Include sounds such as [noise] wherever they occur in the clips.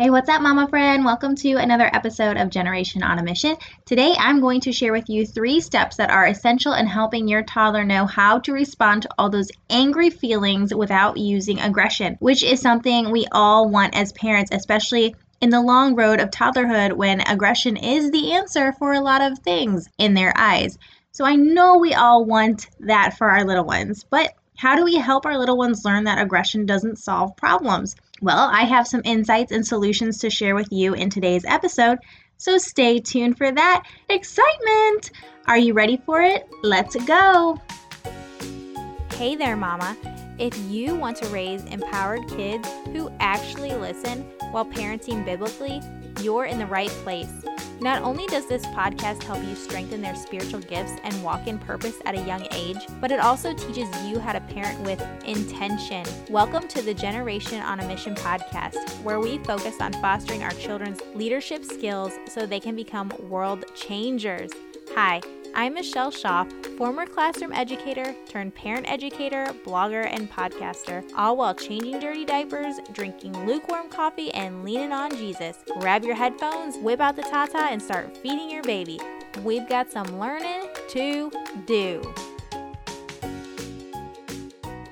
Hey, what's up, mama friend? Welcome to another episode of Generation on a Mission. Today, I'm going to share with you three steps that are essential in helping your toddler know how to respond to all those angry feelings without using aggression, which is something we all want as parents, especially in the long road of toddlerhood when aggression is the answer for a lot of things in their eyes. So I know we all want that for our little ones, but how do we help our little ones learn that aggression doesn't solve problems? Well, I have some insights and solutions to share with you in today's episode, so stay tuned for that excitement. Are you ready for it? Let's go. Hey there, Mama. If you want to raise empowered kids who actually listen while parenting biblically, you're in the right place. Not only does this podcast help you strengthen their spiritual gifts and walk in purpose at a young age, but it also teaches you how to parent with intention. Welcome to the Generation on a Mission podcast, where we focus on fostering our children's leadership skills so they can become world changers. Hi. I'm Michelle Schauf, former classroom educator turned parent educator, blogger, and podcaster, all while changing dirty diapers, drinking lukewarm coffee, and leaning on Jesus. Grab your headphones, whip out the Tata, and start feeding your baby. We've got some learning to do.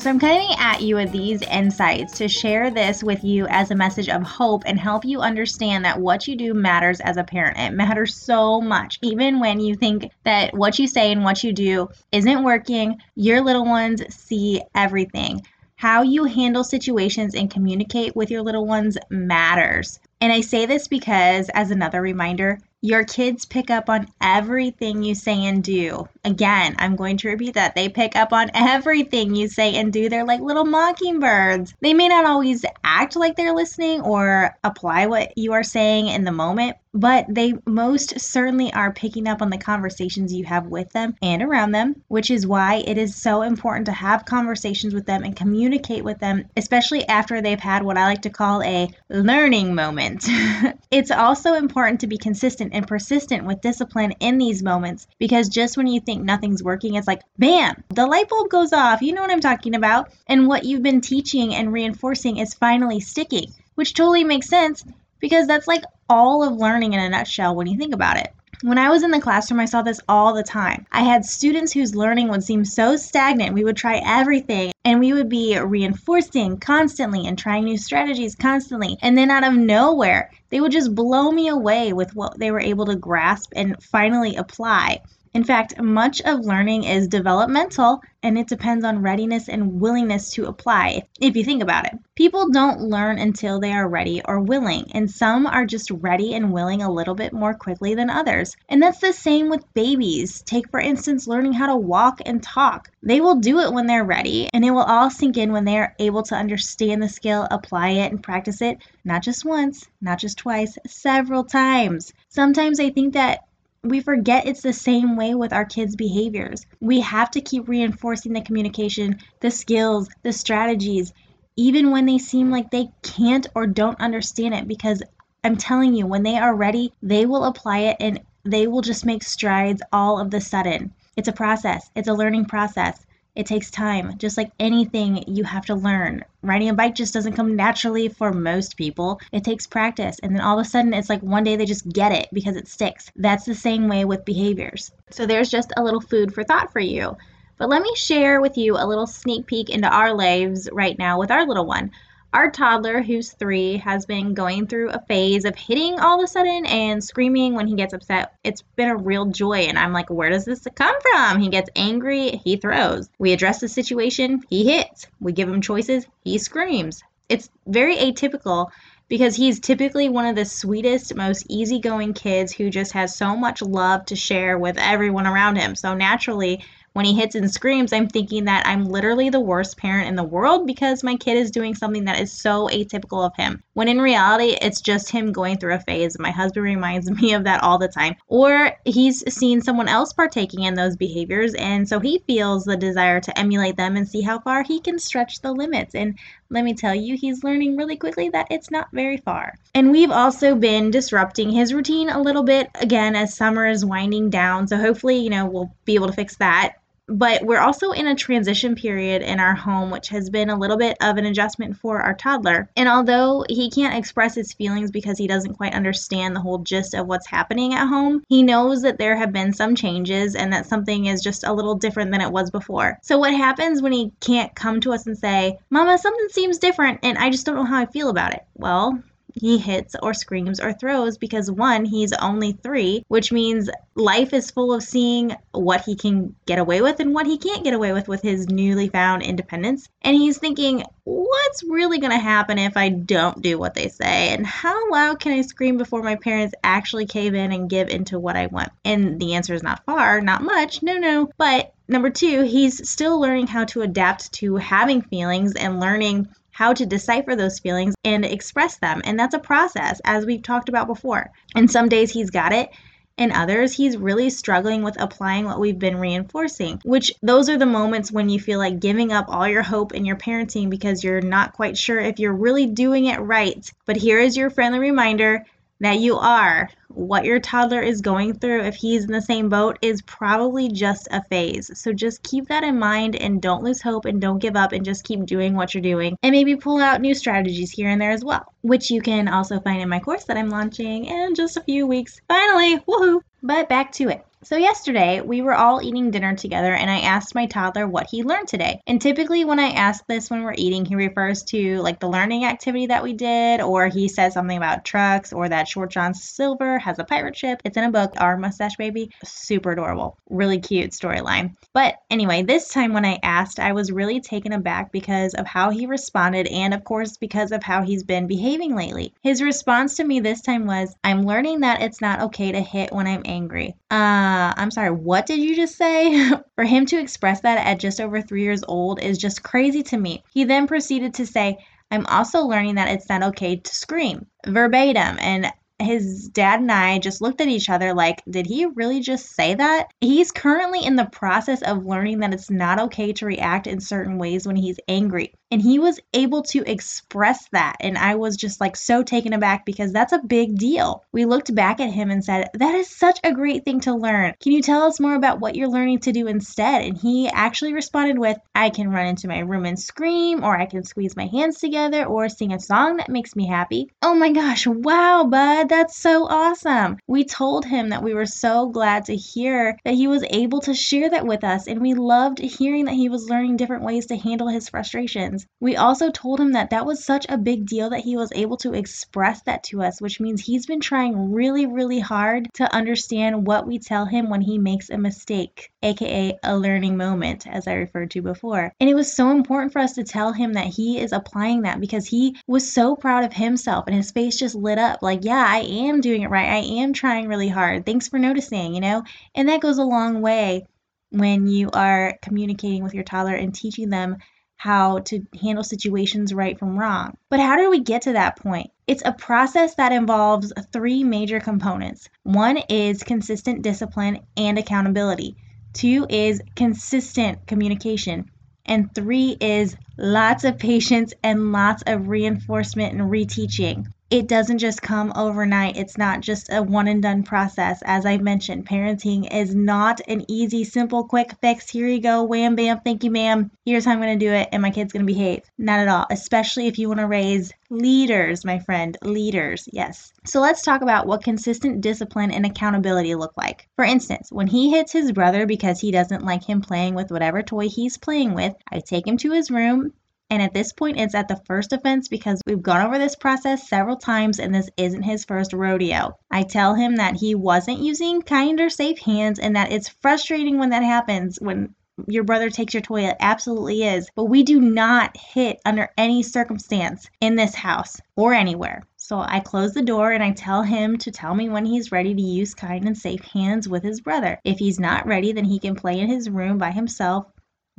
So, I'm coming at you with these insights to share this with you as a message of hope and help you understand that what you do matters as a parent. It matters so much. Even when you think that what you say and what you do isn't working, your little ones see everything. How you handle situations and communicate with your little ones matters. And I say this because, as another reminder, your kids pick up on everything you say and do. Again, I'm going to repeat that. They pick up on everything you say and do. They're like little mockingbirds. They may not always act like they're listening or apply what you are saying in the moment, but they most certainly are picking up on the conversations you have with them and around them, which is why it is so important to have conversations with them and communicate with them, especially after they've had what I like to call a learning moment. [laughs] it's also important to be consistent and persistent with discipline in these moments because just when you think nothing's working, it's like, bam, the light bulb goes off. You know what I'm talking about. And what you've been teaching and reinforcing is finally sticking, which totally makes sense because that's like all of learning in a nutshell when you think about it. When I was in the classroom, I saw this all the time. I had students whose learning would seem so stagnant. We would try everything and we would be reinforcing constantly and trying new strategies constantly. And then out of nowhere, they would just blow me away with what they were able to grasp and finally apply. In fact, much of learning is developmental and it depends on readiness and willingness to apply, if you think about it. People don't learn until they are ready or willing, and some are just ready and willing a little bit more quickly than others. And that's the same with babies. Take, for instance, learning how to walk and talk. They will do it when they're ready, and it will all sink in when they are able to understand the skill, apply it, and practice it, not just once, not just twice, several times. Sometimes I think that we forget it's the same way with our kids' behaviors. We have to keep reinforcing the communication, the skills, the strategies, even when they seem like they can't or don't understand it, because I'm telling you, when they are ready, they will apply it and they will just make strides all of the sudden. It's a process, it's a learning process. It takes time, just like anything you have to learn. Riding a bike just doesn't come naturally for most people. It takes practice, and then all of a sudden, it's like one day they just get it because it sticks. That's the same way with behaviors. So, there's just a little food for thought for you. But let me share with you a little sneak peek into our lives right now with our little one. Our toddler, who's three, has been going through a phase of hitting all of a sudden and screaming when he gets upset. It's been a real joy, and I'm like, where does this come from? He gets angry, he throws. We address the situation, he hits. We give him choices, he screams. It's very atypical because he's typically one of the sweetest, most easygoing kids who just has so much love to share with everyone around him. So naturally, when he hits and screams, I'm thinking that I'm literally the worst parent in the world because my kid is doing something that is so atypical of him. When in reality, it's just him going through a phase. My husband reminds [laughs] me of that all the time. Or he's seen someone else partaking in those behaviors, and so he feels the desire to emulate them and see how far he can stretch the limits. And let me tell you, he's learning really quickly that it's not very far. And we've also been disrupting his routine a little bit again as summer is winding down. So hopefully, you know, we'll be able to fix that But we're also in a transition period in our home, which has been a little bit of an adjustment for our toddler. And although he can't express his feelings because he doesn't quite understand the whole gist of what's happening at home, he knows that there have been some changes and that something is just a little different than it was before. So, what happens when he can't come to us and say, Mama, something seems different and I just don't know how I feel about it? Well, he hits or screams or throws because one, he's only three, which means life is full of seeing what he can get away with and what he can't get away with with his newly found independence. And he's thinking, what's really going to happen if I don't do what they say? And how loud can I scream before my parents actually cave in and give into what I want? And the answer is not far, not much, no, no. But number two, he's still learning how to adapt to having feelings and learning how to decipher those feelings and express them. And that's a process, as we've talked about before. And some days he's got it. And others, he's really struggling with applying what we've been reinforcing, which those are the moments when you feel like giving up all your hope in your parenting because you're not quite sure if you're really doing it right. But here is your friendly reminder that you are. What your toddler is going through, if he's in the same boat, is probably just a phase. So just keep that in mind and don't lose hope and don't give up and just keep doing what you're doing. And maybe pull out new strategies here and there as well, which you can also find in my course that I'm launching in just a few weeks. Finally, woohoo! But back to it. So, yesterday we were all eating dinner together, and I asked my toddler what he learned today. And typically, when I ask this when we're eating, he refers to like the learning activity that we did, or he says something about trucks, or that Short John Silver has a pirate ship. It's in a book, Our Mustache Baby. Super adorable. Really cute storyline. But anyway, this time when I asked, I was really taken aback because of how he responded, and of course, because of how he's been behaving lately. His response to me this time was, I'm learning that it's not okay to hit when I'm angry. Um, uh, I'm sorry, what did you just say? [laughs] For him to express that at just over three years old is just crazy to me. He then proceeded to say, I'm also learning that it's not okay to scream verbatim. And his dad and I just looked at each other like, did he really just say that? He's currently in the process of learning that it's not okay to react in certain ways when he's angry. And he was able to express that. And I was just like so taken aback because that's a big deal. We looked back at him and said, That is such a great thing to learn. Can you tell us more about what you're learning to do instead? And he actually responded with, I can run into my room and scream, or I can squeeze my hands together, or sing a song that makes me happy. Oh my gosh, wow, bud, that's so awesome. We told him that we were so glad to hear that he was able to share that with us, and we loved hearing that he was learning different ways to handle his frustrations. We also told him that that was such a big deal that he was able to express that to us, which means he's been trying really, really hard to understand what we tell him when he makes a mistake, aka a learning moment, as I referred to before. And it was so important for us to tell him that he is applying that because he was so proud of himself and his face just lit up like, yeah, I am doing it right. I am trying really hard. Thanks for noticing, you know? And that goes a long way when you are communicating with your toddler and teaching them how to handle situations right from wrong. But how do we get to that point? It's a process that involves three major components. One is consistent discipline and accountability. Two is consistent communication. And three is lots of patience and lots of reinforcement and reteaching it doesn't just come overnight. It's not just a one and done process. As I mentioned, parenting is not an easy, simple, quick fix. Here you go, wham, bam, thank you, ma'am. Here's how I'm going to do it, and my kid's going to behave. Not at all, especially if you want to raise leaders, my friend, leaders. Yes. So let's talk about what consistent discipline and accountability look like. For instance, when he hits his brother because he doesn't like him playing with whatever toy he's playing with, I take him to his room and at this point, it's at the first offense because we've gone over this process several times and this isn't his first rodeo. I tell him that he wasn't using kind or safe hands and that it's frustrating when that happens when your brother takes your toy. It absolutely is. But we do not hit under any circumstance in this house or anywhere. So I close the door and I tell him to tell me when he's ready to use kind and safe hands with his brother. If he's not ready, then he can play in his room by himself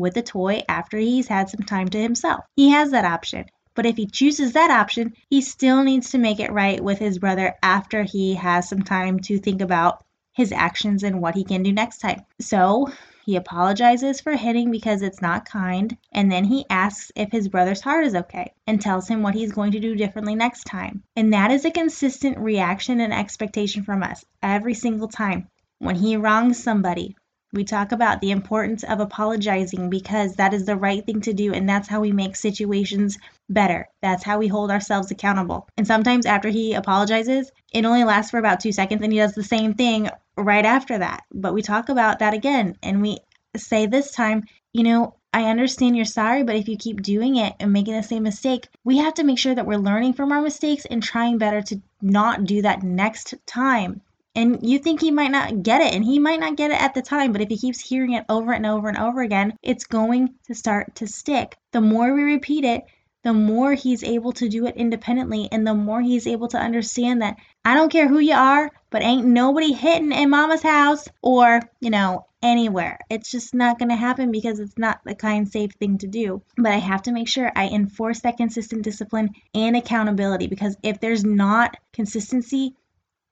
with the toy after he's had some time to himself. He has that option. But if he chooses that option, he still needs to make it right with his brother after he has some time to think about his actions and what he can do next time. So he apologizes for hitting because it's not kind, and then he asks if his brother's heart is okay and tells him what he's going to do differently next time. And that is a consistent reaction and expectation from us every single time. When he wrongs somebody, We talk about the importance of apologizing because that is the right thing to do, and that's how we make situations better. That's how we hold ourselves accountable. And sometimes after he apologizes, it only lasts for about two seconds, and he does the same thing right after that. But we talk about that again, and we say this time, you know, I understand you're sorry, but if you keep doing it and making the same mistake, we have to make sure that we're learning from our mistakes and trying better to not do that next time. And you think he might not get it, and he might not get it at the time, but if he keeps hearing it over and over and over again, it's going to start to stick. The more we repeat it, the more he's able to do it independently, and the more he's able to understand that I don't care who you are, but ain't nobody hitting in mama's house or, you know, anywhere. It's just not going to happen because it's not the kind, safe thing to do. But I have to make sure I enforce that consistent discipline and accountability because if there's not consistency,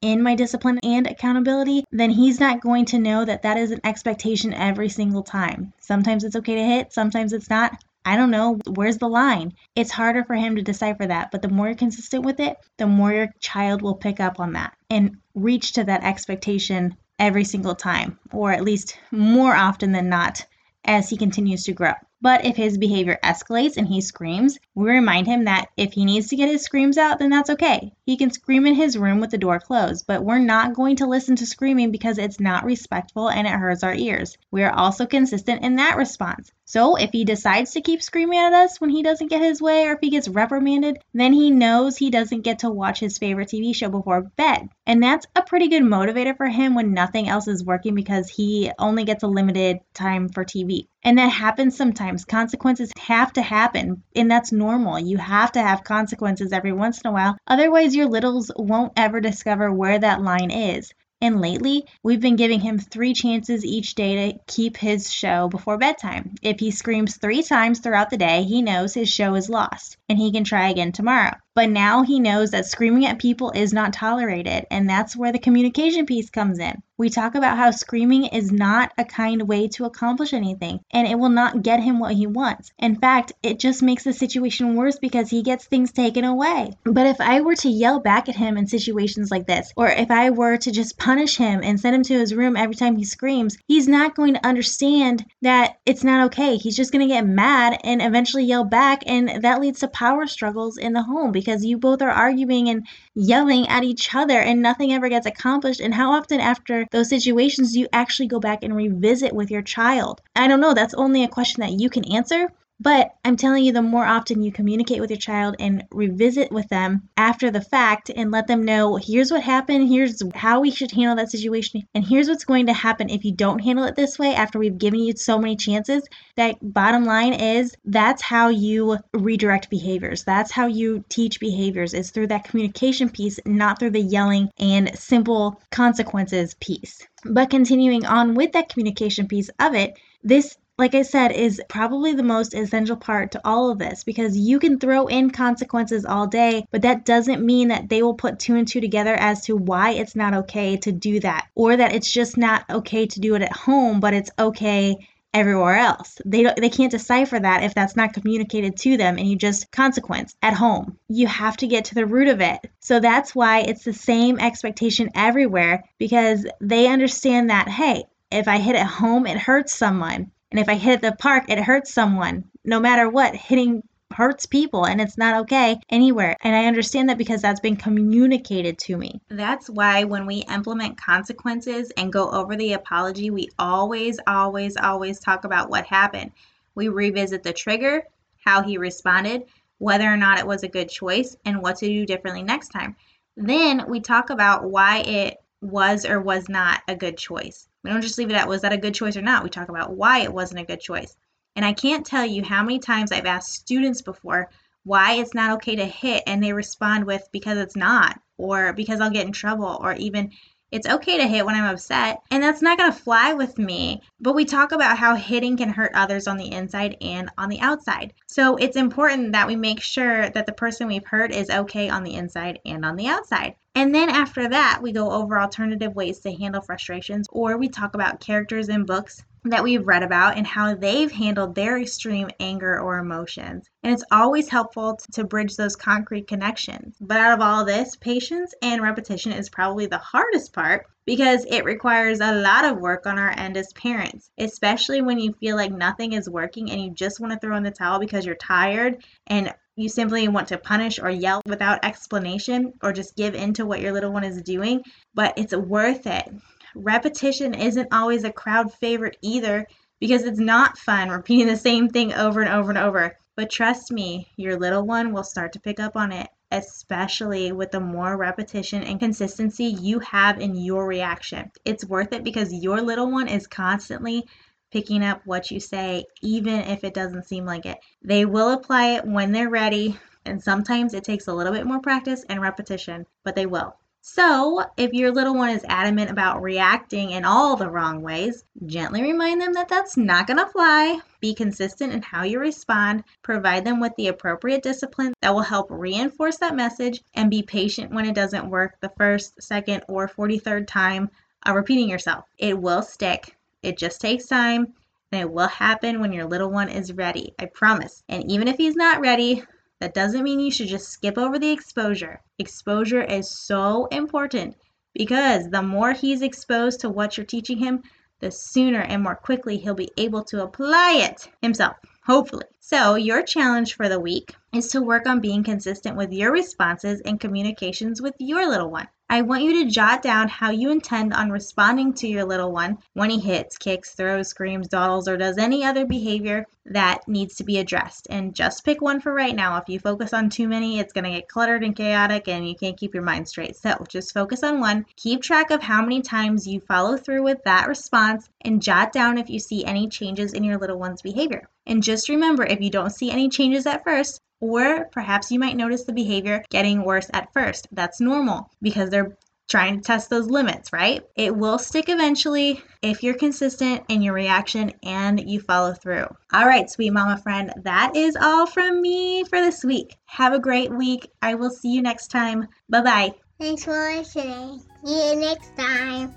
in my discipline and accountability, then he's not going to know that that is an expectation every single time. Sometimes it's okay to hit, sometimes it's not. I don't know, where's the line? It's harder for him to decipher that, but the more you're consistent with it, the more your child will pick up on that and reach to that expectation every single time, or at least more often than not as he continues to grow. But if his behavior escalates and he screams, we remind him that if he needs to get his screams out, then that's okay. He can scream in his room with the door closed, but we're not going to listen to screaming because it's not respectful and it hurts our ears. We are also consistent in that response. So if he decides to keep screaming at us when he doesn't get his way or if he gets reprimanded, then he knows he doesn't get to watch his favorite TV show before bed. And that's a pretty good motivator for him when nothing else is working because he only gets a limited time for TV. And that happens sometimes. Consequences have to happen, and that's normal. You have to have consequences every once in a while. Otherwise, your littles won't ever discover where that line is. And lately, we've been giving him three chances each day to keep his show before bedtime. If he screams three times throughout the day, he knows his show is lost and he can try again tomorrow. But now he knows that screaming at people is not tolerated, and that's where the communication piece comes in. We talk about how screaming is not a kind way to accomplish anything, and it will not get him what he wants. In fact, it just makes the situation worse because he gets things taken away. But if I were to yell back at him in situations like this, or if I were to just punish him and send him to his room every time he screams, he's not going to understand that it's not okay. He's just going to get mad and eventually yell back, and that leads to power struggles in the home because you both are arguing and yelling at each other and nothing ever gets accomplished. And how often after those situations do you actually go back and revisit with your child? I don't know. That's only a question that you can answer. But I'm telling you, the more often you communicate with your child and revisit with them after the fact and let them know here's what happened, here's how we should handle that situation, and here's what's going to happen if you don't handle it this way after we've given you so many chances. That bottom line is that's how you redirect behaviors. That's how you teach behaviors is through that communication piece, not through the yelling and simple consequences piece. But continuing on with that communication piece of it, this like I said, is probably the most essential part to all of this because you can throw in consequences all day, but that doesn't mean that they will put two and two together as to why it's not okay to do that or that it's just not okay to do it at home, but it's okay everywhere else. They don't, they can't decipher that if that's not communicated to them and you just consequence at home. You have to get to the root of it. So that's why it's the same expectation everywhere because they understand that hey, if I hit at home, it hurts someone. And if I hit the park, it hurts someone. No matter what, hitting hurts people and it's not okay anywhere. And I understand that because that's been communicated to me. That's why when we implement consequences and go over the apology, we always, always, always talk about what happened. We revisit the trigger, how he responded, whether or not it was a good choice, and what to do differently next time. Then we talk about why it was or was not a good choice. We don't just leave it at was that a good choice or not. We talk about why it wasn't a good choice. And I can't tell you how many times I've asked students before why it's not okay to hit and they respond with because it's not or because I'll get in trouble or even it's okay to hit when I'm upset, and that's not going to fly with me. But we talk about how hitting can hurt others on the inside and on the outside. So it's important that we make sure that the person we've hurt is okay on the inside and on the outside. And then after that, we go over alternative ways to handle frustrations, or we talk about characters in books that we've read about and how they've handled their extreme anger or emotions. And it's always helpful to bridge those concrete connections. But out of all this, patience and repetition is probably the hardest part because it requires a lot of work on our end as parents, especially when you feel like nothing is working and you just want to throw in the towel because you're tired and you simply want to punish or yell without explanation or just give in to what your little one is doing, but it's worth it. Repetition isn't always a crowd favorite either because it's not fun repeating the same thing over and over and over. But trust me, your little one will start to pick up on it, especially with the more repetition and consistency you have in your reaction. It's worth it because your little one is constantly picking up what you say, even if it doesn't seem like it. They will apply it when they're ready, and sometimes it takes a little bit more practice and repetition, but they will. So, if your little one is adamant about reacting in all the wrong ways, gently remind them that that's not going to fly. Be consistent in how you respond, provide them with the appropriate discipline that will help reinforce that message, and be patient when it doesn't work the first, second, or 43rd time of repeating yourself. It will stick. It just takes time and it will happen when your little one is ready. I promise. And even if he's not ready, that doesn't mean you should just skip over the exposure. Exposure is so important because the more he's exposed to what you're teaching him, the sooner and more quickly he'll be able to apply it himself, hopefully. So, your challenge for the week is to work on being consistent with your responses and communications with your little one. I want you to jot down how you intend on responding to your little one when he hits, kicks, throws, screams, dawdles, or does any other behavior that needs to be addressed. And just pick one for right now. If you focus on too many, it's going to get cluttered and chaotic and you can't keep your mind straight. So just focus on one. Keep track of how many times you follow through with that response and jot down if you see any changes in your little one's behavior. And just remember if you don't see any changes at first, or perhaps you might notice the behavior getting worse at first. That's normal because they're trying to test those limits, right? It will stick eventually if you're consistent in your reaction and you follow through. All right, sweet mama friend, that is all from me for this week. Have a great week. I will see you next time. Bye bye. Thanks for listening. See you next time.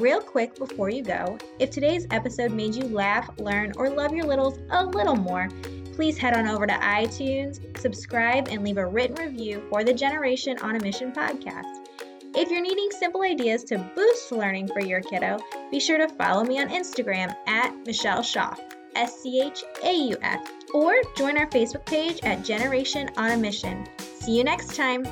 Real quick before you go, if today's episode made you laugh, learn, or love your littles a little more, please head on over to iTunes, subscribe, and leave a written review for the Generation on a Mission podcast. If you're needing simple ideas to boost learning for your kiddo, be sure to follow me on Instagram at Michelle Schauf, S C H A U F, or join our Facebook page at Generation on a Mission. See you next time.